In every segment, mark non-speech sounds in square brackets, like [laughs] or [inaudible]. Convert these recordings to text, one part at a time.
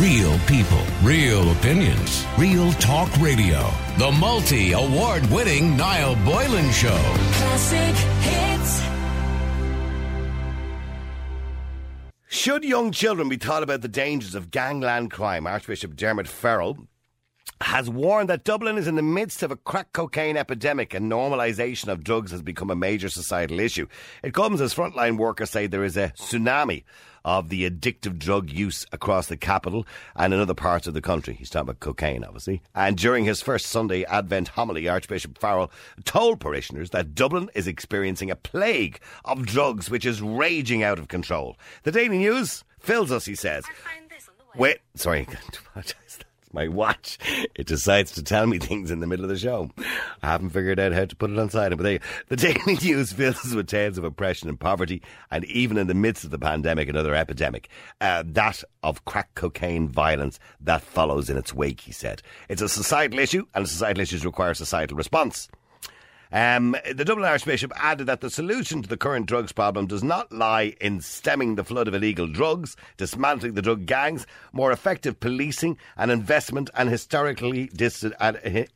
Real people, real opinions, real talk radio. The multi award winning Niall Boylan Show. Classic hits. Should young children be taught about the dangers of gangland crime? Archbishop Dermot Farrell has warned that Dublin is in the midst of a crack cocaine epidemic and normalisation of drugs has become a major societal issue. It comes as frontline workers say there is a tsunami of the addictive drug use across the capital and in other parts of the country. He's talking about cocaine, obviously. And during his first Sunday Advent homily, Archbishop Farrell told parishioners that Dublin is experiencing a plague of drugs which is raging out of control. The Daily News fills us, he says. Wait, sorry, [laughs] my watch. It decides to tell me [laughs] things in the middle of the show. I haven't figured out how to put it on silent. But they, the Daily [laughs] News fills us with tales of oppression and poverty, and even in the midst of the pandemic, another epidemic, uh, that of crack cocaine violence that follows in its wake, he said. It's a societal issue, and societal issues require societal response. Um, the Dublin Archbishop added that the solution to the current drugs problem does not lie in stemming the flood of illegal drugs, dismantling the drug gangs, more effective policing, and investment and historically dis-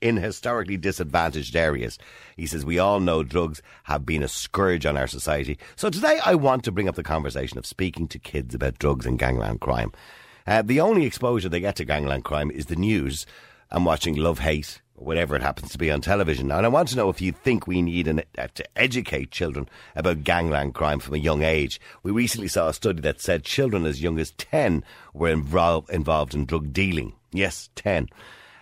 in historically disadvantaged areas. He says we all know drugs have been a scourge on our society. So today I want to bring up the conversation of speaking to kids about drugs and gangland crime. Uh, the only exposure they get to gangland crime is the news and watching Love Hate whatever it happens to be on television. And I want to know if you think we need an, uh, to educate children about gangland crime from a young age. We recently saw a study that said children as young as 10 were involved, involved in drug dealing. Yes, 10.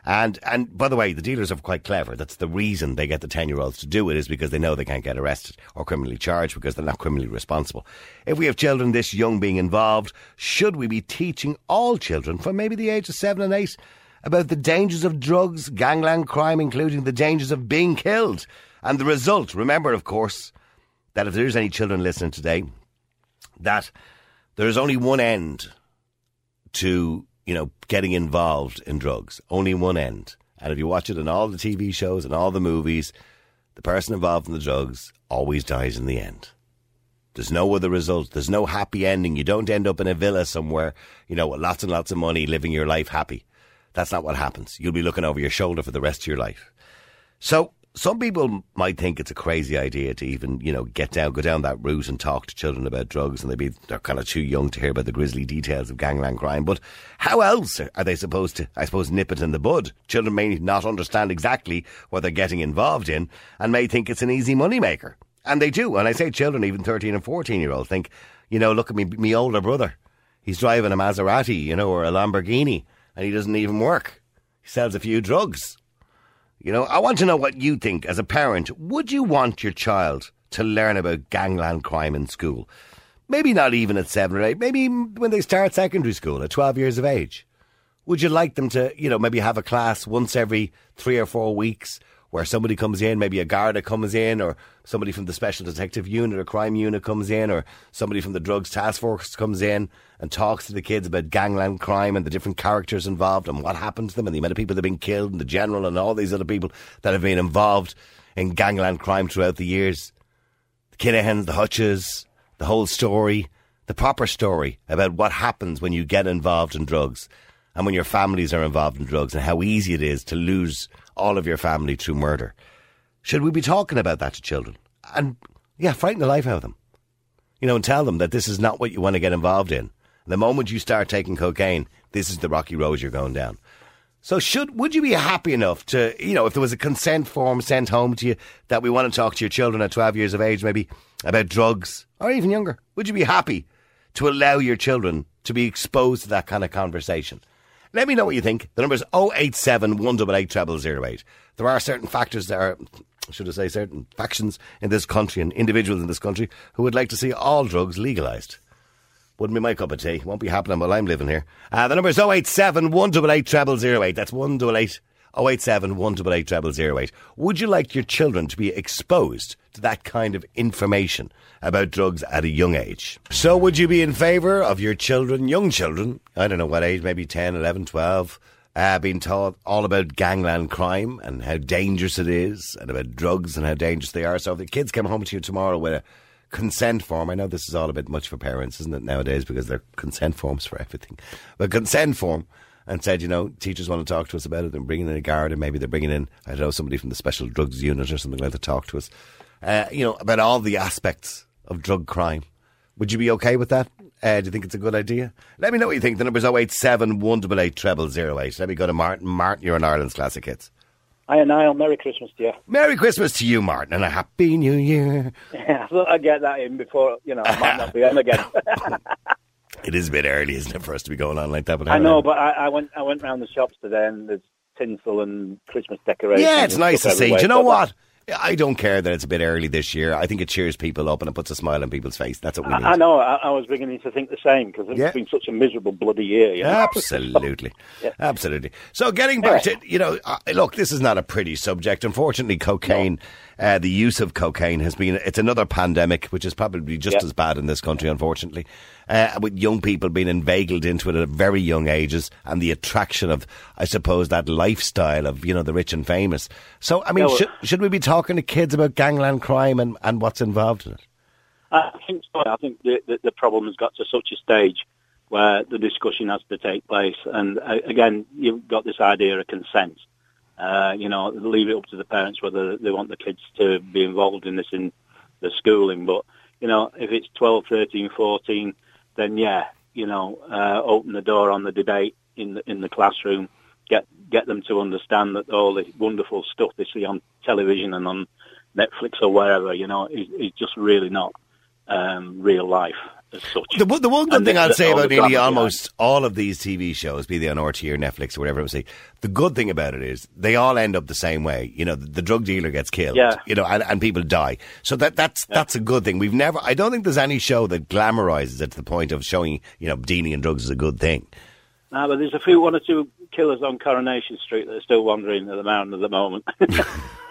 And and by the way, the dealers are quite clever. That's the reason they get the ten year olds to do it is because they know they can't get arrested or criminally charged because they're not criminally responsible. If we have children this young being involved, should we be teaching all children from maybe the age of seven and eight about the dangers of drugs, gangland crime, including the dangers of being killed. And the result, remember, of course, that if there's any children listening today, that there is only one end to, you know, getting involved in drugs. Only one end. And if you watch it in all the TV shows and all the movies, the person involved in the drugs always dies in the end. There's no other result. There's no happy ending. You don't end up in a villa somewhere, you know, with lots and lots of money, living your life happy. That's not what happens. You'll be looking over your shoulder for the rest of your life. So some people might think it's a crazy idea to even, you know, get down, go down that route and talk to children about drugs, and they be they're kind of too young to hear about the grisly details of gangland crime. But how else are they supposed to, I suppose, nip it in the bud? Children may not understand exactly what they're getting involved in, and may think it's an easy money maker, and they do. And I say children, even thirteen and fourteen year olds, think, you know, look at me, me older brother, he's driving a Maserati, you know, or a Lamborghini and he doesn't even work. He sells a few drugs. You know, I want to know what you think as a parent. Would you want your child to learn about gangland crime in school? Maybe not even at seven or eight, maybe when they start secondary school at 12 years of age. Would you like them to, you know, maybe have a class once every three or four weeks where somebody comes in, maybe a Garda comes in, or somebody from the Special Detective Unit or Crime Unit comes in, or somebody from the Drugs Task Force comes in and talks to the kids about gangland crime and the different characters involved and what happened to them and the amount of people that have been killed and the general and all these other people that have been involved in gangland crime throughout the years. The Kinahans, the Hutches, the whole story, the proper story about what happens when you get involved in drugs and when your families are involved in drugs and how easy it is to lose all of your family through murder. Should we be talking about that to children? And yeah, frighten the life out of them. You know, and tell them that this is not what you want to get involved in. The moment you start taking cocaine, this is the rocky road you're going down. So should would you be happy enough to you know if there was a consent form sent home to you that we want to talk to your children at 12 years of age maybe about drugs or even younger would you be happy to allow your children to be exposed to that kind of conversation let me know what you think. The number is 087 188 008. There are certain factors that are, should I say, certain factions in this country and individuals in this country who would like to see all drugs legalised. Wouldn't be my cup of tea. Won't be happening while I'm living here. Uh, the number is 087 188 008. That's 188 087 188 0008. Would you like your children to be exposed to that kind of information about drugs at a young age? So, would you be in favour of your children, young children, I don't know what age, maybe 10, 11, 12, uh, being taught all about gangland crime and how dangerous it is, and about drugs and how dangerous they are? So, if the kids come home to you tomorrow with a consent form. I know this is all a bit much for parents, isn't it, nowadays, because they're consent forms for everything. But consent form and said, you know, teachers want to talk to us about it. They're bringing in a guard, and maybe they're bringing in, I don't know, somebody from the special drugs unit or something like that to talk to us, uh, you know, about all the aspects of drug crime. Would you be okay with that? Uh, do you think it's a good idea? Let me know what you think. The number's 087 188 0008. Let me go to Martin. Martin, you're in Ireland's Classic Hits. Hi, Niall. Merry Christmas to you. Merry Christmas to you, Martin, and a Happy New Year. [laughs] Yeah, I thought I'd get that in before, you know, I might not be on again. [laughs] [laughs] It is a bit early, isn't it, for us to be going on like that? But I know, but I, I went I went round the shops today and there's tinsel and Christmas decorations. Yeah, it's nice to see. Do you know what? I don't care that it's a bit early this year. I think it cheers people up and it puts a smile on people's face. That's what we need. I, I know. I, I was beginning to think the same because it's Yeah. been such a miserable bloody year. You know? Absolutely. [laughs] Yeah. Absolutely. So getting back to, you know, uh, look, this is not a pretty subject. Unfortunately, cocaine, uh, the use of cocaine has been, it's another pandemic, which is probably just Yeah. as bad in this country, unfortunately. Uh, with young people being inveigled into it at very young ages and the attraction of, I suppose, that lifestyle of, you know, the rich and famous. So, I mean, well- should, should we be talking to kids about gangland crime and, and what's involved in it? I think so. I think the, the, the problem has got to such a stage where the discussion has to take place. And uh, again, you've got this idea of consent. Uh, you know, leave it up to the parents whether they want the kids to be involved in this in the schooling. But, you know, if it's 12, 13, 14, then yeah, you know, uh, open the door on the debate in the, in the classroom. Get get them to understand that all the wonderful stuff they see on television and on Netflix or wherever, you know, is, is just really not um, real life as such. The, one- the one good And thing I'd the- say about nearly almost all of these TV shows, be they on RTE or Netflix or whatever it was, say, the good thing about it is they all end up the same way. You know, the, the drug dealer gets killed, Yeah. you know, and, and people die. So that that's that's a good thing. We've never, I don't think there's any show that glamorizes it to the point of showing, you know, dealing in drugs is a good thing. No, but there's a few, one or two killers on Coronation Street that are still wandering at the mountain at the moment. [laughs] [laughs]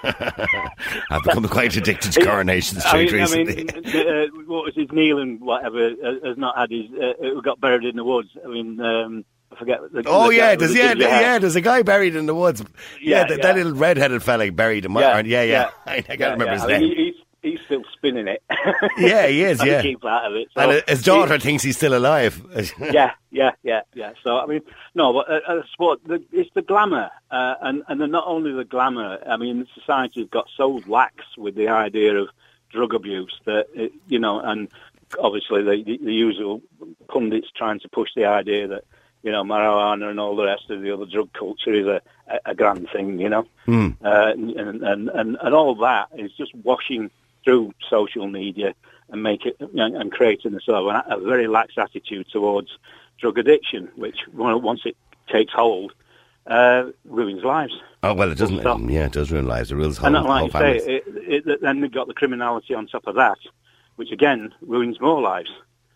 [laughs] I've become quite addicted to Coronation Street I mean, recently. [laughs] I mean, uh, what was his Neil and whatever uh, has not had his, uh, got buried in the woods. I mean, um, I forget. The, Oh the yeah, there's the yeah, yeah. There's a guy buried in the woods. Yeah, Yeah, that, yeah. that little red-headed fella buried in my Yeah, yeah, yeah. yeah. [laughs] I, I can't remember his I name. mean, he- he's, he's still spinning it. [laughs] Yeah, he is, [laughs] yeah. keep out of it. So and his daughter thinks he's still alive. [laughs] yeah, yeah, yeah, yeah. So I mean, no, but uh, uh, sport. The, it's the glamour, uh, and and not only the glamour. I mean, society's got so lax with the idea of drug abuse that it, you know, and obviously the, the usual pundits trying to push the idea that you know marijuana and all the rest of the other drug culture is a a, a grand thing, you know, Hmm. uh, and, and and and all that is just washing through social media and make it and, creating a sort of a, a very lax attitude towards drug addiction, which once it takes hold, uh, ruins lives. Oh well, it doesn't. Stop. Yeah, it does ruin lives. It ruins whole, and not like whole you families. say, it, it, then we've got the criminality on top of that, which again ruins more lives.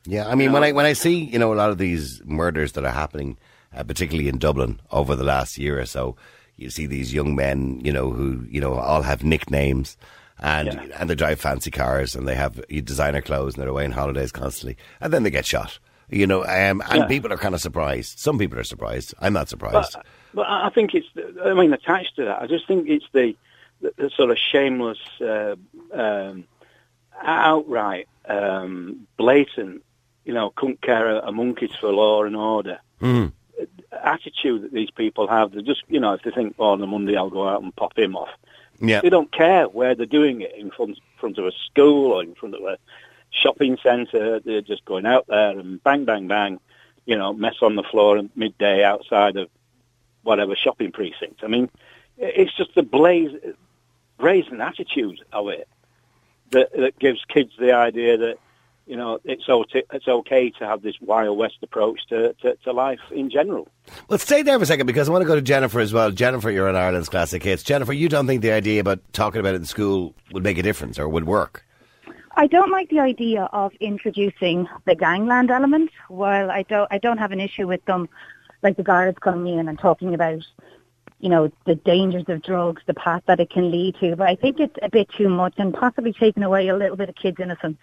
yeah, I mean, when I when I see you know a lot of these murders that are happening, uh, particularly in Dublin over the last year or so, you see these young men, you know, who you know all have nicknames. And Yeah. and they drive fancy cars and they have designer clothes and they're away on holidays constantly and then they get shot, you know. Um, and Yeah. people are kind of surprised. Some people are surprised. I'm not surprised. But, but I I think it's, I mean, attached to that, I just think it's the, the, the sort of shameless, uh, um, outright, um, blatant, you know, couldn't care a, a monkey's for law and order Mm. attitude that these people have. They just, you know, if they think, oh, on a Monday I'll go out and pop him off. Yeah. They don't care where they're doing it, in front, front of a school or in front of a shopping centre. They're just going out there and bang, bang, bang, you know, mess on the floor at midday outside of whatever shopping precinct. I mean, it's just the blaze, brazen attitude of it that, that gives kids the idea that, you know, it's, okay, it's okay to have this Wild West approach to, to, to life in general. Well, stay there for a second because I want to go to Jennifer as well. Jennifer, you're in Ireland's classic hits. Jennifer, you don't think the idea about talking about it in school would make a difference or would work? I don't like the idea of introducing the gangland element. While I don't, I don't have an issue with them, like the guards coming in and talking about, you know, the dangers of drugs, the path that it can lead to. But I think it's a bit too much and possibly taking away a little bit of kids' innocence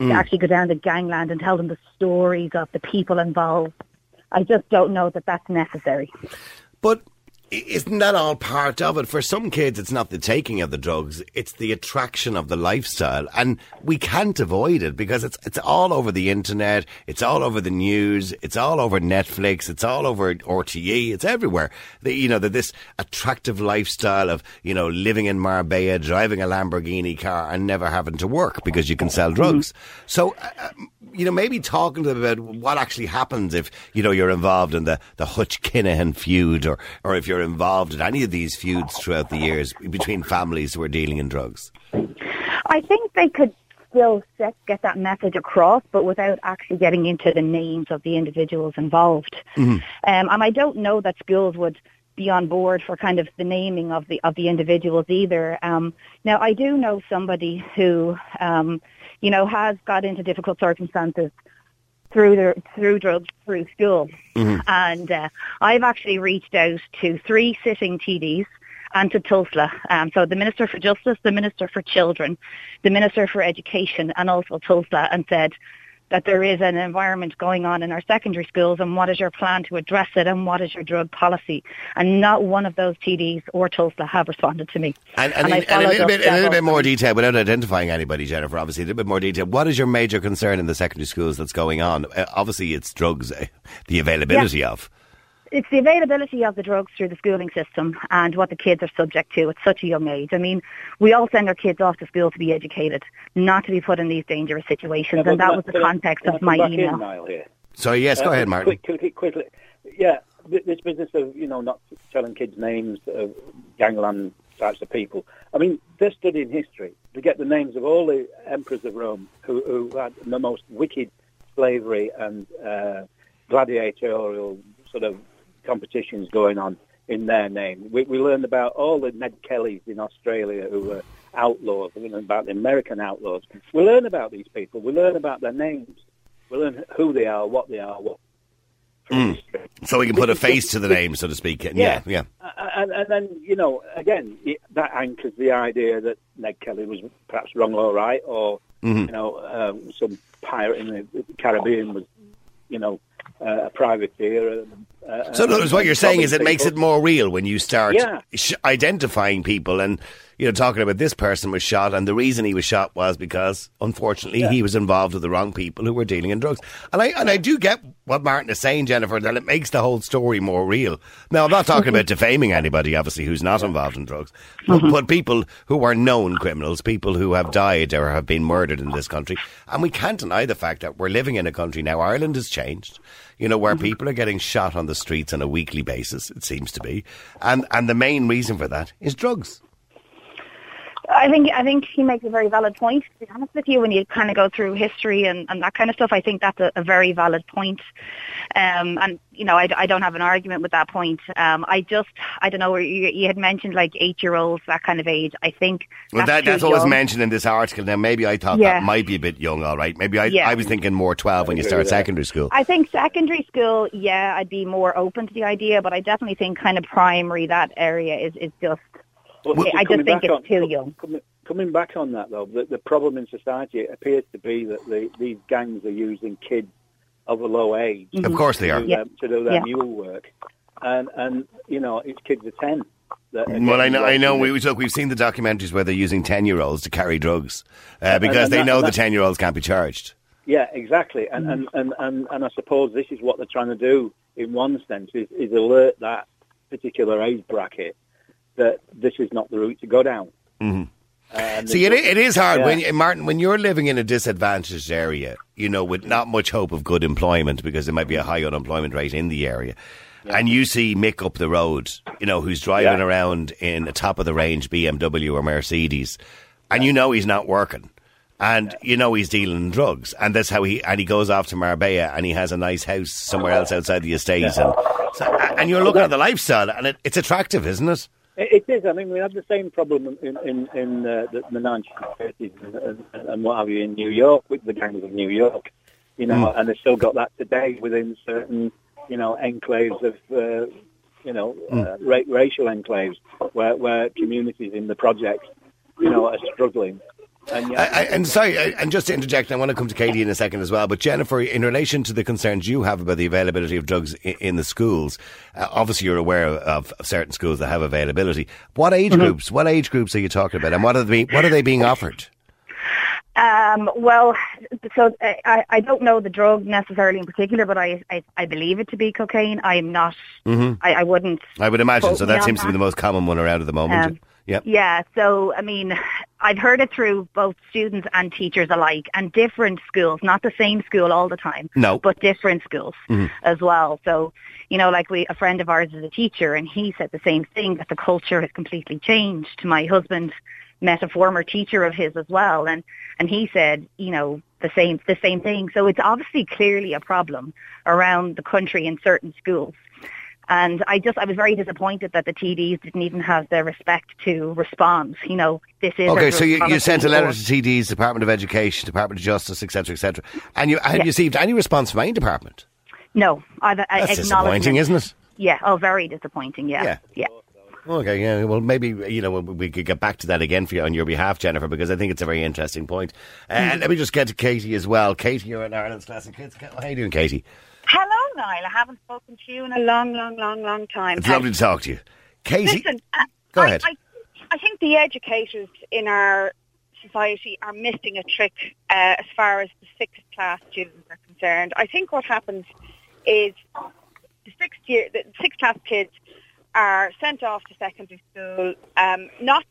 Mm. to actually go down to gangland and tell them the stories of the people involved. I just don't know that that's necessary. But isn't that all part of it? For some kids, it's not the taking of the drugs; it's the attraction of the lifestyle, and we can't avoid it because it's it's all over the internet, it's all over the news, it's all over Netflix, it's all over RTE, it's everywhere. The, you know, that this attractive lifestyle of you know living in Marbella, driving a Lamborghini car, and never having to work because you can sell drugs. So. Uh, you know, maybe talking to them about what actually happens if, you know, you're involved in the, the Hutch Kinahan feud or, or if you're involved in any of these feuds throughout the years between families who are dealing in drugs. I think they could still set, get that message across, but without actually getting into the names of the individuals involved. Um, and I don't know that schools would be on board for kind of the naming of the of the individuals either. Um, now, I do know somebody who, um, you know, has got into difficult circumstances through their through drugs through school, and uh, I've actually reached out to three sitting TDs and to Tusla. Um, so the Minister for Justice, the Minister for Children, the Minister for Education, and also Tusla, and said that there is an environment going on in our secondary schools and what is your plan to address it and what is your drug policy? And not one of those TDs or Tusla have responded to me. And, and, I in, and a little bit, a little bit more detail, without identifying anybody, Jennifer. Obviously, a little bit more detail. What is your major concern in the secondary schools that's going on? Uh, obviously, it's drugs, uh, the availability of. It's the availability of the drugs through the schooling system and what the kids are subject to at such a young age. I mean, we all send our kids off to school to be educated, not to be put in these dangerous situations. Yeah, and but that was the context of my email. Here? So, yes, go Uh, ahead, Martin. Quick, quickly, quickly. Yeah, this business of you know not telling kids names of gangland types of people. I mean, they're studying history. They get the names of all the emperors of Rome who, who had the most wicked slavery and uh, gladiatorial sort of competitions going on in their name. We, we learned about all the Ned Kellys in Australia who were outlaws. We learned about the American outlaws. We learn about these people. We learn about their names. We learn who they are, what they are, what. history. So we can put a face to the name, so to speak. Yeah, yeah. And, and then, you know, again, it, that anchors the idea that Ned Kelly was perhaps wrong or right, or, you know, um, some pirate in the Caribbean was, you know, uh, a privateer. Uh, So, in other words, what you're saying is it robbing makes it more real when you start Yeah. sh- identifying people and, you know, talking about this person was shot and the reason he was shot was because, unfortunately, he was involved with the wrong people who were dealing in drugs. And I, and I do get what Martin is saying, Jennifer, that it makes the whole story more real. Now, I'm not talking about defaming anybody, obviously, who's not involved in drugs, but, but people who are known criminals, people who have died or have been murdered in this country. And we can't deny the fact that we're living in a country now, Ireland has changed you know, where mm-hmm. people are getting shot on the streets on a weekly basis, it seems to be. And and the main reason for that is drugs. I think I think he makes a very valid point. To be honest with you, when you kind of go through history and, and that kind of stuff, I think that's a, a very valid point. Um, and you know, I, I don't have an argument with that point. Um, I just I don't know. You, you had mentioned like eight year olds, that kind of age. I think Well, that, that's what was young. mentioned in this article. Now, maybe I thought Yeah. that might be a bit young, all right. Maybe I, Yeah. I was thinking more 12 when you start with that. secondary school. I think secondary school, yeah, I'd be more open to the idea, but I definitely think kind of primary that area is is just. But- but I just coming think back it's too young. Coming, coming back on that, though, the, the problem in society it appears to be that the, these gangs are using kids of a low age mm-hmm. Of course they are. to do, Yeah. their, to do their Yeah. mule work, and and you know it's kids of ten. Well, I know. I know. We, we look, we've seen the documentaries where they're using ten-year-olds to carry drugs uh, because and they that- know the ten-year-olds can't be charged. Yeah, exactly. And, mm-hmm. and, and, and, and I suppose this is what they're trying to do in one sense is, is alert that particular age bracket that this is not the route to go down. Mhm. And See, it, it is hard Yeah. when Martin when you're living in a disadvantaged area, you know, with not much hope of good employment because there might be a high unemployment rate in the area, and you see Mick up the road, you know, who's driving Yeah. around in a top of the range BMW or Mercedes, and you know he's not working. And you know he's dealing in drugs, and that's how he and he goes off to Marbella, and he has a nice house somewhere else outside the estate, and so, and you're looking at the lifestyle, and it, it's attractive, isn't it? It, is. I mean, we had the same problem in in, in uh, the, the 1930s and, and, and what have you in New York with the gangs of New York, you know, and they've still got that today within certain, you know, enclaves of, uh, you know, uh, ra- racial enclaves where where communities in the projects, you know, are struggling And I, I, and sorry, I, and just to interject, I want to come to Katie in a second as well. But Jennifer, in relation to the concerns you have about the availability of drugs in, in the schools, uh, obviously you're aware of, of certain schools that have availability. What age groups? What age groups are you talking about, and what are they? What are they being offered? Um, well, so uh, I, I don't know the drug necessarily in particular, but I, I, I believe it to be cocaine. I'm not. I, I wouldn't. I would imagine so. That on seems to be the most common one around at the moment. Um, yep. Yeah, so I mean, I've heard it through both students and teachers alike, and different schools, not the same school all the time, No. but different schools mm-hmm. as well. So, you know, like we, a friend of ours is a teacher, and he said the same thing that the culture has completely changed. My husband met a former teacher of his as well, and and he said, you know, the same the same thing. So it's obviously clearly a problem around the country in certain schools. And I just, I was very disappointed that the TDs didn't even have the respect to respond. You know, this is Okay, so you, you sent a letter to TDs, Department of Education, Department of Justice, etc., etc., and you have you received any response from any department? No, I've a- That's disappointing, isn't it? Yeah. Oh, very disappointing. Yeah. Yeah. Yeah. Okay, yeah. Well, maybe you know we could get back to that again for you on your behalf, Jennifer, because I think it's a very interesting point. Uh, Mm-hmm. Let me just get to Katie as well. Katie, you're in Ireland's classic hits. How are you doing, Katie? Niall. I haven't spoken to you in a long, long, long, long time. It's lovely to talk to you, Katie. Listen, uh, Go I, ahead. I, I think the educators in our society are missing a trick uh, as far as the sixth class students are concerned. I think what happens is the sixth year, the sixth class kids are sent off to secondary school, um, not,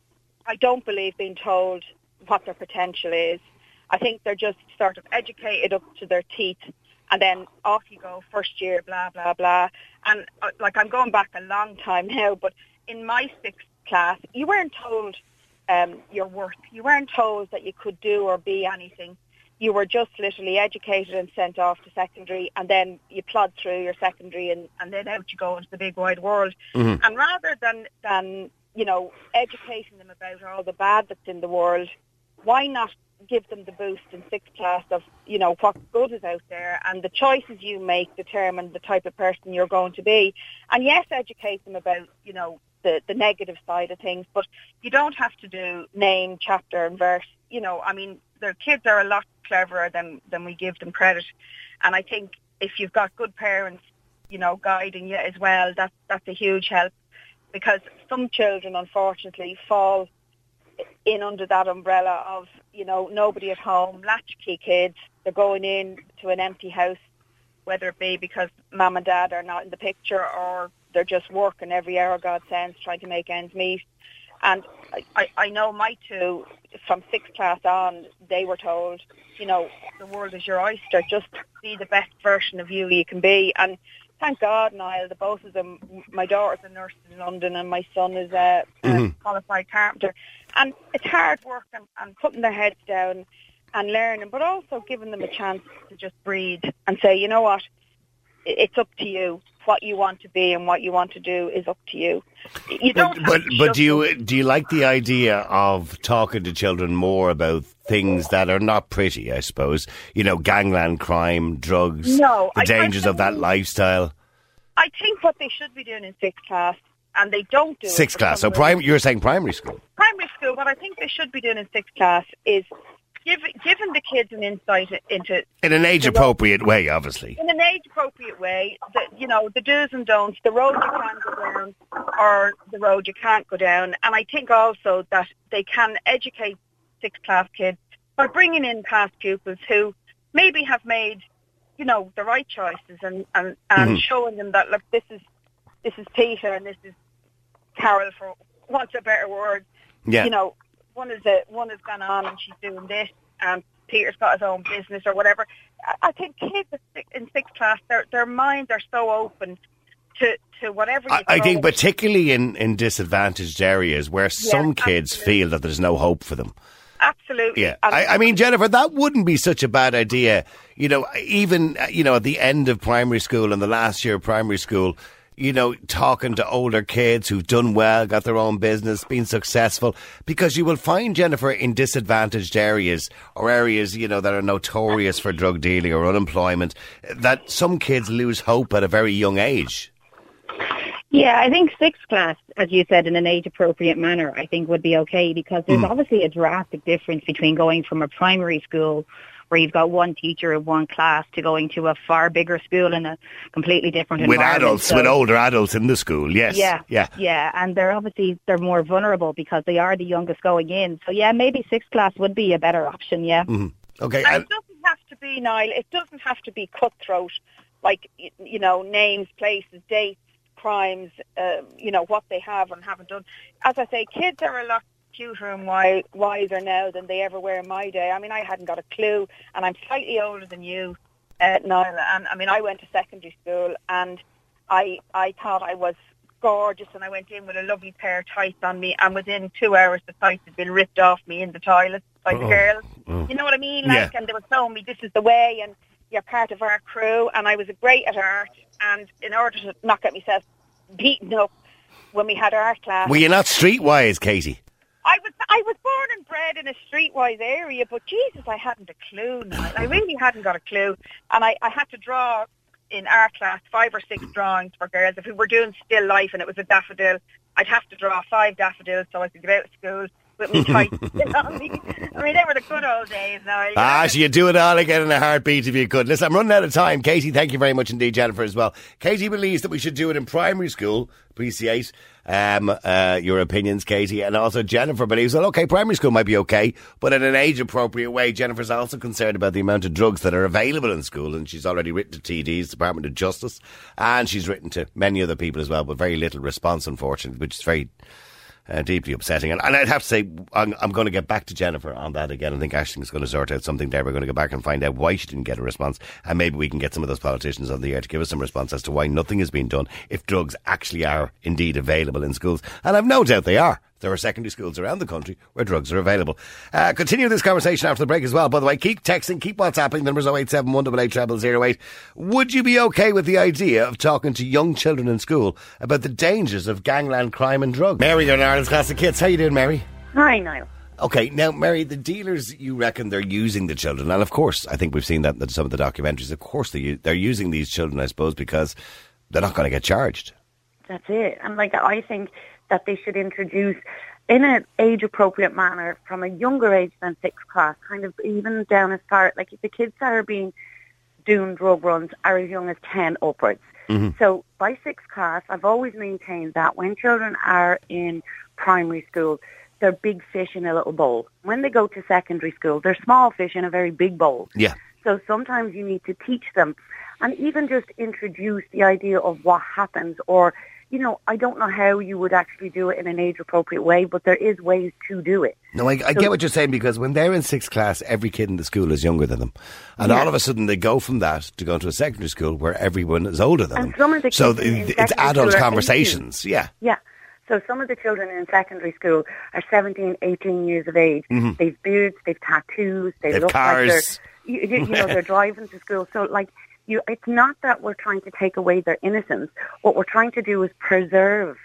I don't believe, being told what their potential is. I think they're just sort of educated up to their teeth and then off you go, first year, blah, blah, blah. And uh, like I'm going back a long time now, but in my sixth class, you weren't told um, your worth. You weren't told that you could do or be anything. You were just literally educated and sent off to secondary, and then you plod through your secondary, and, and then out you go into the big wide world. And rather than than you know educating them about all the bad that's in the world, why not give them the boost in sixth class of you know what good is out there and the choices you make determine the type of person you're going to be. And yes educate them about you know the the negative side of things but you don't have to do name chapter and verse. You know i mean their kids are a lot cleverer than than we give them credit. And i think if you've got good parents you know guiding you as well that that's a huge help because some children unfortunately fall in under that umbrella of, you know, nobody at home, latchkey kids, they're going in to an empty house, whether it be because mum and dad are not in the picture or they're just working every hour God sends trying to make ends meet. And I, I, know my two, from sixth class on, they were told, you know, the world is your oyster, just be the best version of you you can be. And thank God, Niall, the both of them, my daughter's a nurse in London and my son is a, a mm-hmm. qualified carpenter. And it's hard work and, and putting their heads down and learning, but also giving them a chance to just breathe and say, you know what, it's up to you. What you want to be and what you want to do is up to you. You don't. But but, but do you do you like the idea of talking to children more about things that are not pretty? I suppose you know gangland crime, drugs, No, the I- I dangers of that lifestyle. I think what they should be doing in sixth class, and they don't do it Sixth class, so reason. You're saying primary school. primary school, what I think they should be doing in sixth class is give, giving the kids an insight into In an age appropriate way, obviously. in an age appropriate way, the, you know, the do's and don'ts, the road you can go down or the road you can't go down. And I think also that they can educate sixth class kids by bringing in past pupils who maybe have made, you know, the right choices and, and, and mm-hmm. showing them that, look, this is, this is Peter and this is Carol for what's a better word Yeah. you know, one is a, one has gone on and she's doing this, and Peter's got his own business or whatever. I, I think kids in sixth class, their their minds are so open to to whatever. You I, I think particularly in, in disadvantaged areas where some kids absolutely. feel that there's no hope for them. absolutely. Yeah, I, I mean, Jennifer, that wouldn't be such a bad idea. You know, even you know at the end of primary school and the last year of primary school, you know, talking to older kids who've done well, got their own business, been successful, because you will find Jennifer in disadvantaged areas or areas you know that are notorious for drug dealing or unemployment, that some kids lose hope at a very young age. Yeah, I think sixth class, as you said, in an age-appropriate manner, I think would be okay because there's hmm. obviously a drastic difference between going from a primary school where you've got one teacher in one class to going to a far bigger school in a completely different environment. With adults, So- with older adults in the school, yes. Yeah, Yeah. yeah, and they're obviously they're more vulnerable because they are the youngest going in. So yeah, maybe sixth class would be a better option. Yeah. Okay. And and- it doesn't have to be, Niall, it doesn't have to be cutthroat, like, you know, names, places, dates, crimes, uh, you know, what they have and haven't done. As I say, kids are a lot cuter and wi- wiser now than they ever were in my day. I mean, I hadn't got a clue, and I'm slightly older than you, uh, Niall, and I mean, I went to secondary school, and I, I thought I was gorgeous and I went in with a lovely pair of tights on me and within two hours the tights had been ripped off me in the toilet by the girls. Oh. You know what I mean? Yeah. Like, and they were telling me this is the way and you're part of our crew and I was great at art and in order to not get myself beaten up when we had art class. were you not streetwise, Katie? I was I was born and bred in a streetwise area, but Jesus, I hadn't a clue. Now. I really hadn't got a clue, and I, I had to draw in art class five or six drawings for girls. If we were doing still life and it was a daffodil, I'd have to draw five daffodils so I could get out of school with me tights [laughs] on me. I mean, they were the good old days. Now, you Ah, so you'd do it all again in a heartbeat if you could. Listen, I'm running out of time. Katie, thank you very much indeed, Jennifer, as well. Katie believes that we should do it in primary school. Appreciate um, uh, your opinions, Katie. And also Jennifer believes that, okay, primary school might be okay, but in an age-appropriate way. Jennifer's also concerned about the amount of drugs that are available in school, and she's already written to TD's, Department of Justice, and she's written to many other people as well, but very little response, unfortunately, which is very uh, deeply upsetting. And, and I'd have to say, I'm, I'm going to get back to Jennifer on that again. I think Ashton's going to sort out something there. We're going to go back and find out why she didn't get a response. And maybe we can get some of those politicians on the air to give us some response as to why nothing is being done if drugs actually are indeed available in schools. And I've no doubt they are. There are secondary schools around the country where drugs are available. Uh, continue this conversation after the break as well. By the way, keep texting, keep WhatsApping. The numbers 087 188 0008. Would you be okay with the idea of talking to young children in school about the dangers of gangland crime and drugs? Mary, you're in Ireland's Classic Hits. How you doing, Mary? Hi, Niall. Okay, now, Mary, the dealers, you reckon they're using the children, and of course, I think we've seen that in some of the documentaries. Of course, they, they're using these children, I suppose, because they're not going to get charged. That's it. And like I think that they should introduce in an age appropriate manner from a younger age than sixth class, kind of even down as far like if the kids that are being doing drug runs are as young as ten upwards. Mm-hmm. So by sixth class I've always maintained that when children are in primary school they're big fish in a little bowl. When they go to secondary school, they're small fish in a very big bowl. Yeah. So sometimes you need to teach them and even just introduce the idea of what happens or, you know, I don't know how you would actually do it in an age appropriate way, but there is ways to do it. No, I, I get what you're saying because when they're in sixth class, every kid in the school is younger than them, and all of a sudden they go from that to go into a secondary school where everyone is older than And them. some of the so it's adult conversations. Yeah. Yeah. So some of the children in secondary school are 17, 18 years of age. Mm-hmm. They've beards, they've tattoos, they They've look cars. like they're, you, you know, they're [laughs] driving to school. So like, you, it's not that we're trying to take away their innocence. What we're trying to do is preserve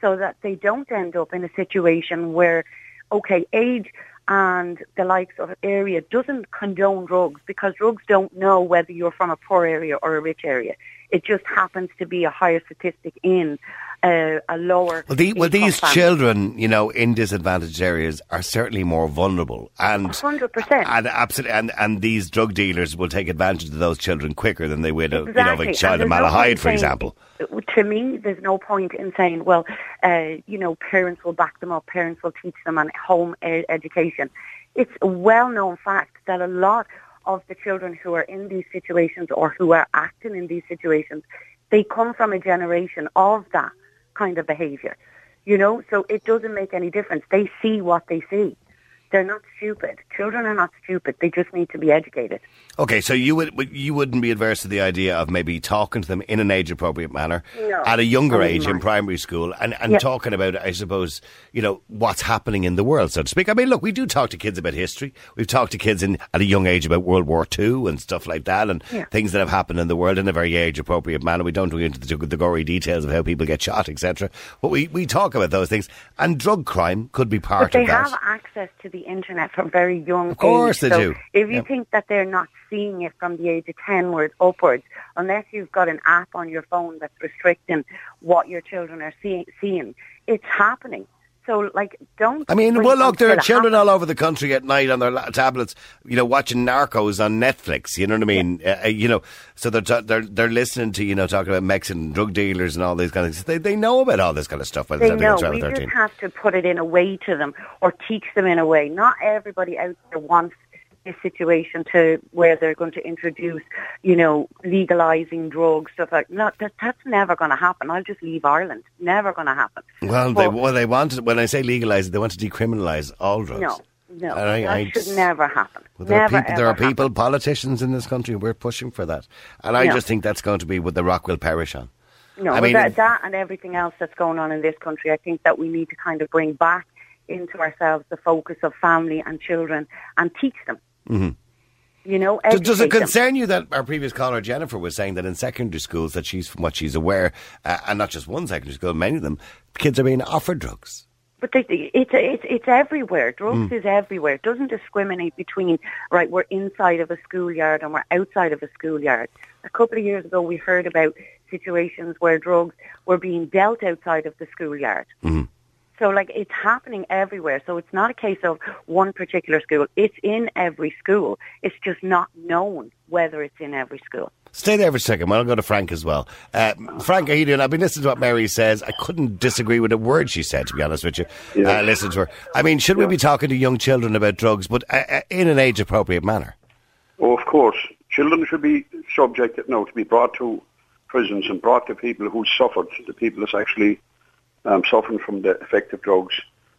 so that they don't end up in a situation where, okay, age and the likes of area doesn't condone drugs because drugs don't know whether you're from a poor area or a rich area. It just happens to be a higher statistic in uh, a lower. Well, the, well, these family. children, you know, in disadvantaged areas are certainly more vulnerable, and 100%. and absolutely, and, and these drug dealers will take advantage of those children quicker than they would, a, you know, of a child in there's no Malahide, for example. To me, there's no point in saying, well, uh, you know, parents will back them up, parents will teach them on home education. It's a well-known fact that a lot of the children who are in these situations or who are acting in these situations, they come from a generation of that kind of behaviour. You know, so it doesn't make any difference. They see what they see. They're not stupid. Children are not stupid. They just need to be educated. Okay, so you would you wouldn't be adverse to the idea of maybe talking to them in an age appropriate manner No, at a younger age in primary school and, and talking about I suppose you know what's happening in the world so to speak. I mean, look, we do talk to kids about history. We've talked to kids in at a young age about World War Two and stuff like that, and Yeah. things that have happened in the world in a very age appropriate manner. We don't go into the, the gory details of how people get shot, etc. But we, we talk about those things, and drug crime could be part But of that. They have access to the internet from very young Of course age. they so do. If you Yeah. think that they're not seeing it from the age of 10 where it's upwards, unless you've got an app on your phone that's restricting what your children are see- seeing, it's happening. So, like, don't... I mean, well, look, there are children happens. all over the country at night on their tablets, you know, watching Narcos on Netflix. You know what I mean? Uh, uh, you know, so they're ta- they're they're listening to you know talking about Mexican drug dealers and all these kind of things. They they know about all this kind of stuff by the They time know. they get We 12 just have to put it in a way to them or teach them in a way. Not everybody out there wants this situation to where they're going to introduce, you know, legalizing drugs, stuff like no, that. That's never going to happen. I'll just leave Ireland. Never going to happen. Well, they well they want when I say legalize, they want to decriminalize all drugs. No, no, I- that I- should never happen. Well, there never, are people, there are people, politicians in this country. We're pushing for that, and I No. just think that's going to be what the rock will perish on. No, I mean, that, that and everything else that's going on in this country, I think that we need to kind of bring back into ourselves the focus of family and children and teach them. Mm-hmm. You know, Does, does it educate them. concern you that our previous caller Jennifer was saying that in secondary schools that she's from what she's aware, uh, and not just one secondary school, many of them, kids are being offered drugs. But they, it's it's it's everywhere. Mm. Drugs is everywhere. It doesn't discriminate between right. We're inside of a schoolyard and we're outside of a schoolyard. A couple of years ago, we heard about situations where drugs were being dealt outside of the schoolyard. Mm-hmm. So, like, it's happening everywhere. So it's not a case of one particular school. It's in every school. It's just not known whether it's in every school. Stay there for a second. Well, I'll go to Frank as well. Uh, Frank, how you doing? I've been listening to what Mary says. I couldn't disagree with a word she said, to be honest with you. Yeah. Uh, listen to her. I mean, should we be talking to young children about drugs, but uh, uh, in an age-appropriate manner? Oh, of course. Children should be subjected now to be brought to prisons and brought to people who suffered, the people that's actually um, suffering from the effect of drugs.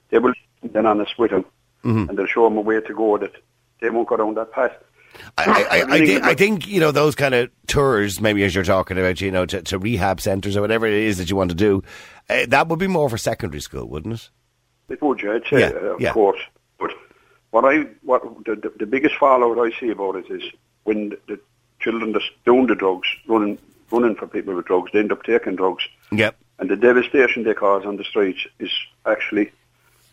They will then honest with them Mm-hmm. and they'll show them a way to go that they won't go down that path. I, I, I, I, think, I think, you know, those kind of tours, maybe as you're talking about, you know, to, to rehab centres or whatever it is that you want to do, uh, that would be more for secondary school, wouldn't it? It would, yeah, I'd say, Yeah, uh, of yeah. course. But what I, what the, the, the biggest fallout I see about it is when the, the children that's doing the drugs, running, running for people with drugs, they end up taking drugs. Yep. And the devastation they cause on the streets is actually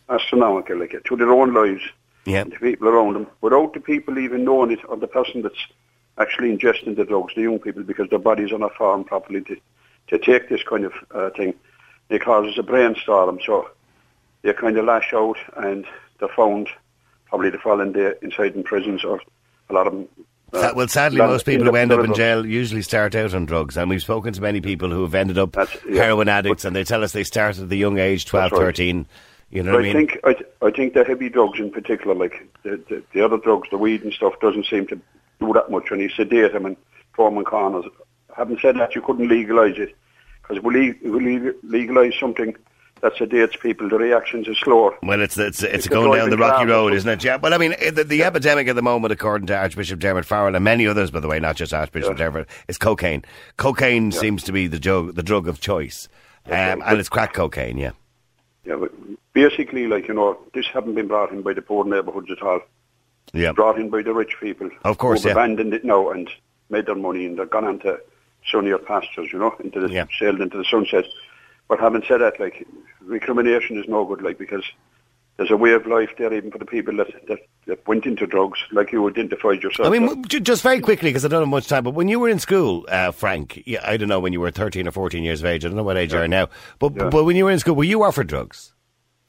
astronomical, like to their own lives Yep. and the people around them, without the people even knowing it or the person that's actually ingesting the drugs, the young people, because their bodies are not formed properly to, to take this kind of uh, thing. It causes a brainstorm, so they kind of lash out and they're found probably the following day inside in prisons or a lot of them. Uh, well, sadly, most people who end up in jail usually start out on drugs, and we've spoken to many people who have ended up yeah. heroin addicts, and they tell us they started at the young age, 12, That's right. 13. You know what I mean? think I, I think the heavy drugs in particular, like the, the the other drugs, the weed and stuff, doesn't seem to do that much. When you sedate them and throw them in corners, having said that, you couldn't legalise it because if we, le- we legalise something that sedates people, the reactions are slower. Well, it's it's it's It's going down the rocky road, isn't it? Yeah. Well, I mean, eh, the, the epidemic at the moment, according to Archbishop Dermot Farrell and many others, by the way, not just Archbishop Yeah. Dermot, is cocaine. Cocaine seems to be the drug, the drug of choice, um, and it's crack cocaine. Yeah. Yeah, but basically, like you know, this haven't been brought in by the poor neighbourhoods at all. Yeah. Brought in by the rich people. Of course, who've yeah. abandoned it now and made their money and they've gone on to sunnier pastures, you know, into the Yeah. sailed into the sunset. But having said that, like recrimination is no good, like because there's a way of life there even for the people that that, that went into drugs, like you identified yourself. I mean, w- ju- just very quickly, because I don't have much time, but when you were in school, uh, Frank, yeah, I don't know when you were 13 or 14 years of age, I don't know what age you are now, but, Yeah. but when you were in school, were you offered drugs?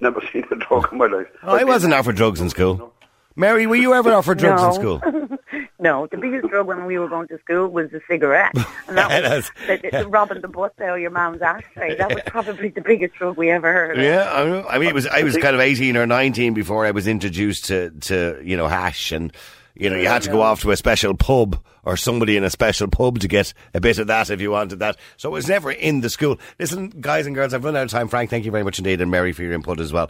never seen a drug in my life. Oh, I wasn't offered drugs in school. Mary, were you ever offered drugs in No. school? [laughs] No, the biggest drug when we were going to school was the cigarette. [laughs] And that was Yes. the, the, robbing the bus out of your mom's ashtray. That was [laughs] probably the biggest drug we ever heard of. Yeah, I, know. I mean, it was I was kind of eighteen or nineteen before I was introduced to, to you know hash, and you know you had to go off to a special pub or somebody in a special pub to get a bit of that if you wanted that. So it was never in the school. Listen, guys and girls, I've run out of time. Frank, thank you very much indeed, and Mary for your input as well.